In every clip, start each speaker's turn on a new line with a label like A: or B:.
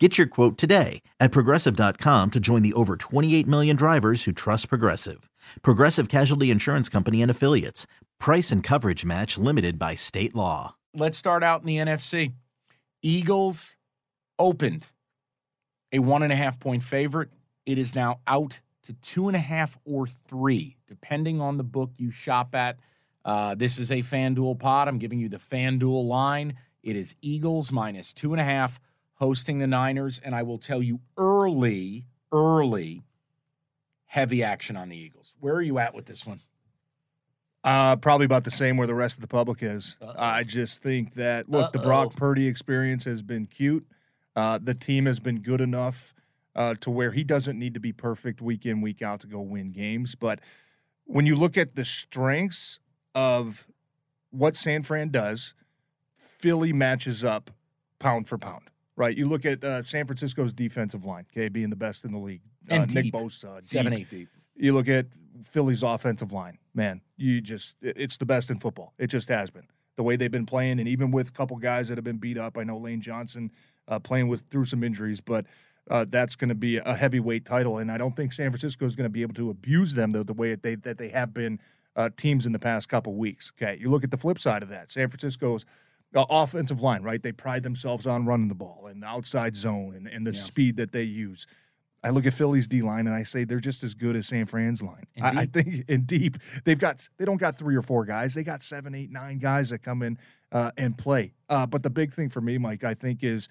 A: Get your quote today at progressive.com to join the over 28 million drivers who trust Progressive. Progressive Casualty Insurance Company and Affiliates. Price and coverage match limited by state law.
B: Let's start out in the NFC. Eagles opened a one and a half point favorite. It is now out to two and a half or three, depending on the book you shop at. Uh, this is a FanDuel pod. I'm giving you the FanDuel line. It is Eagles minus two and a half hosting the Niners. And I will tell you early, early, heavy action on the Eagles. Where are you at with this one?
C: Uh, probably about the same where the rest of the public is. Uh-oh. I just think that look, Uh-oh. the Brock Purdy experience has been cute. Uh, the team has been good enough uh, to where he doesn't need to be perfect week in week out to go win games. But when you look at the strengths of what San Fran does, Philly matches up pound for pound. Right, you look at uh, San Francisco's defensive line, okay, being the best in the league.
B: And
C: uh,
B: Nick
C: Bosa,
B: deep. seven eight deep.
C: You look at Philly's offensive line, man. You just it's the best in football. It just has been the way they've been playing, and even with a couple guys that have been beat up. I know Lane Johnson uh, playing with through some injuries, but uh, that's going to be a heavyweight title, and I don't think San Francisco is going to be able to abuse them the, the way that they that they have been uh, teams in the past couple weeks. Okay, you look at the flip side of that. San Francisco's uh, offensive line, right? They pride themselves on running the ball and the outside zone and, and the yeah. speed that they use. I look at Philly's D line and I say they're just as good as San Fran's line. I, I, think in deep they've got they don't got three or four guys. They got seven, eight, nine guys that come in uh, and play. Uh, but the big thing for me, Mike, I think is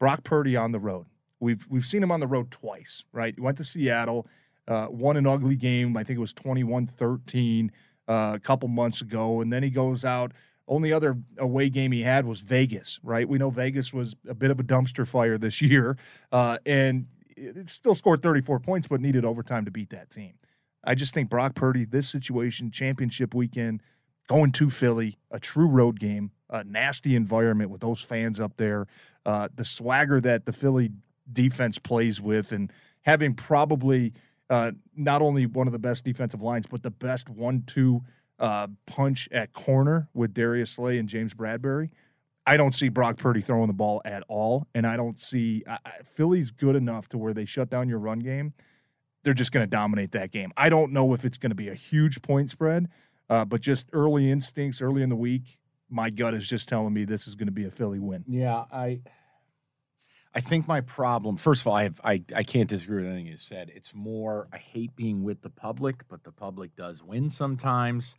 C: Brock Purdy on the road. We've we've seen him on the road twice, right? He went to Seattle, uh, won an ugly game. I think it was 21-13 uh, a couple months ago, and then he goes out only other away game he had was Vegas, right? We know Vegas was a bit of a dumpster fire this year, uh, and it still scored 34 points, but needed overtime to beat that team. I just think Brock Purdy, this situation, championship weekend, going to Philly, a true road game, a nasty environment with those fans up there, uh, the swagger that the Philly defense plays with, and having probably uh, not only one of the best defensive lines, but the best one-two uh, punch at corner with Darius Slay and James Bradberry. I don't see Brock Purdy throwing the ball at all, and I don't see uh, Philly's good enough to where they shut down your run game. They're just going to dominate that game. I don't know if it's going to be a huge point spread, uh, but just early instincts, early in the week, my gut is just telling me this is going to be a Philly win.
B: Yeah, I, I think my problem. First of all, I have I I can't disagree with anything you said. It's more I hate being with the public, but the public does win sometimes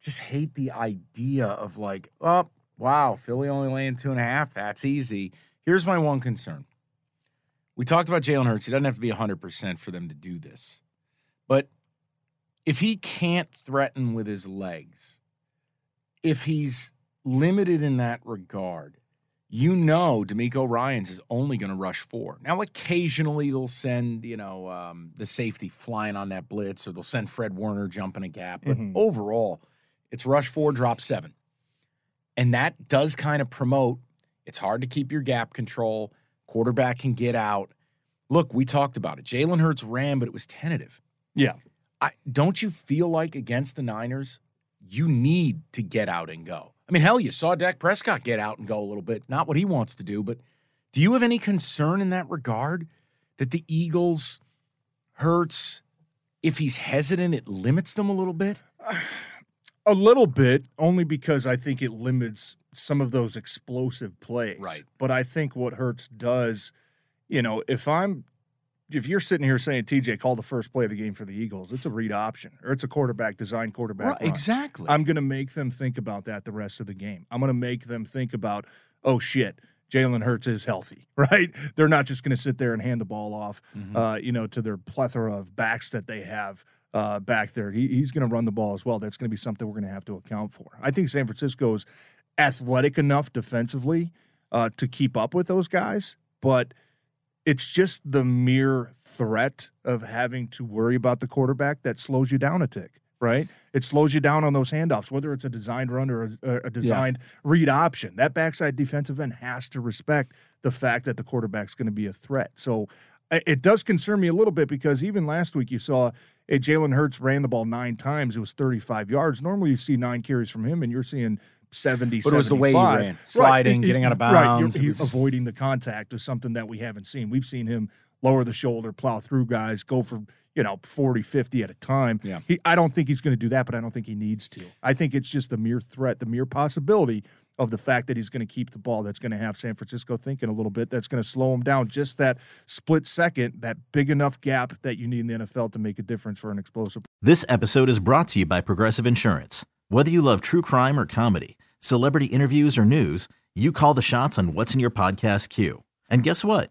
B: just hate the idea of like, oh, wow, Philly only laying two and a half. That's easy. Here's my one concern. We talked about Jalen Hurts. He doesn't have to be 100% for them to do this. But if he can't threaten with his legs, if he's limited in that regard, you know DeMeco Ryans is only going to rush four. Now, occasionally they'll send, you know, um, the safety flying on that blitz, or they'll send Fred Warner jumping a gap. But mm-hmm. overall, it's rush four, drop seven. And that does kind of promote it's hard to keep your gap control. Quarterback can get out. Look, we talked about it. Jalen Hurts ran, but it was tentative.
C: Yeah.
B: I, don't you feel like against the Niners, you need to get out and go? I mean, hell, you saw Dak Prescott get out and go a little bit. Not what he wants to do, but do you have any concern in that regard that the Eagles, Hurts, if he's hesitant, it limits them a little bit?
C: A little bit, only because I think it limits some of those explosive plays.
B: Right.
C: But I think what Hurts does, you know, if I'm if you're sitting here saying TJ call the first play of the game for the Eagles, it's a read option or it's a quarterback design quarterback.
B: Right, exactly.
C: I'm going to make them think about that the rest of the game. I'm going to make them think about, oh shit, Jalen Hurts is healthy, right? They're not just going to sit there and hand the ball off, mm-hmm. uh, you know, to their plethora of backs that they have uh, back there. He, he's going to run the ball as well. That's going to be something we're going to have to account for. I think San Francisco is athletic enough defensively uh, to keep up with those guys, but it's just the mere threat of having to worry about the quarterback that slows you down a tick, right? It slows you down on those handoffs, whether it's a designed run or a, a designed yeah. read option. That backside defensive end has to respect the fact that the quarterback's going to be a threat. So it does concern me a little bit because even last week you saw hey, Jalen Hurts ran the ball nine times. It was 35 yards. Normally you see nine carries from him, and you're seeing 70, But it was the way he ran.
B: Sliding, right. getting out of bounds.
C: Right. He's avoiding the contact is something that we haven't seen. We've seen him lower the shoulder, plow through guys, go for, you know, 40, 50 at a time.
B: Yeah.
C: He, I don't think he's going to do that, but I don't think he needs to. I think it's just the mere threat, the mere possibility of the fact that he's going to keep the ball that's going to have San Francisco thinking a little bit. That's going to slow him down just that split second, that big enough gap that you need in the NFL to make a difference for an explosive.
A: This episode is brought to you by Progressive Insurance. Whether you love true crime or comedy, celebrity interviews or news, you call the shots on what's in your podcast queue. And guess what?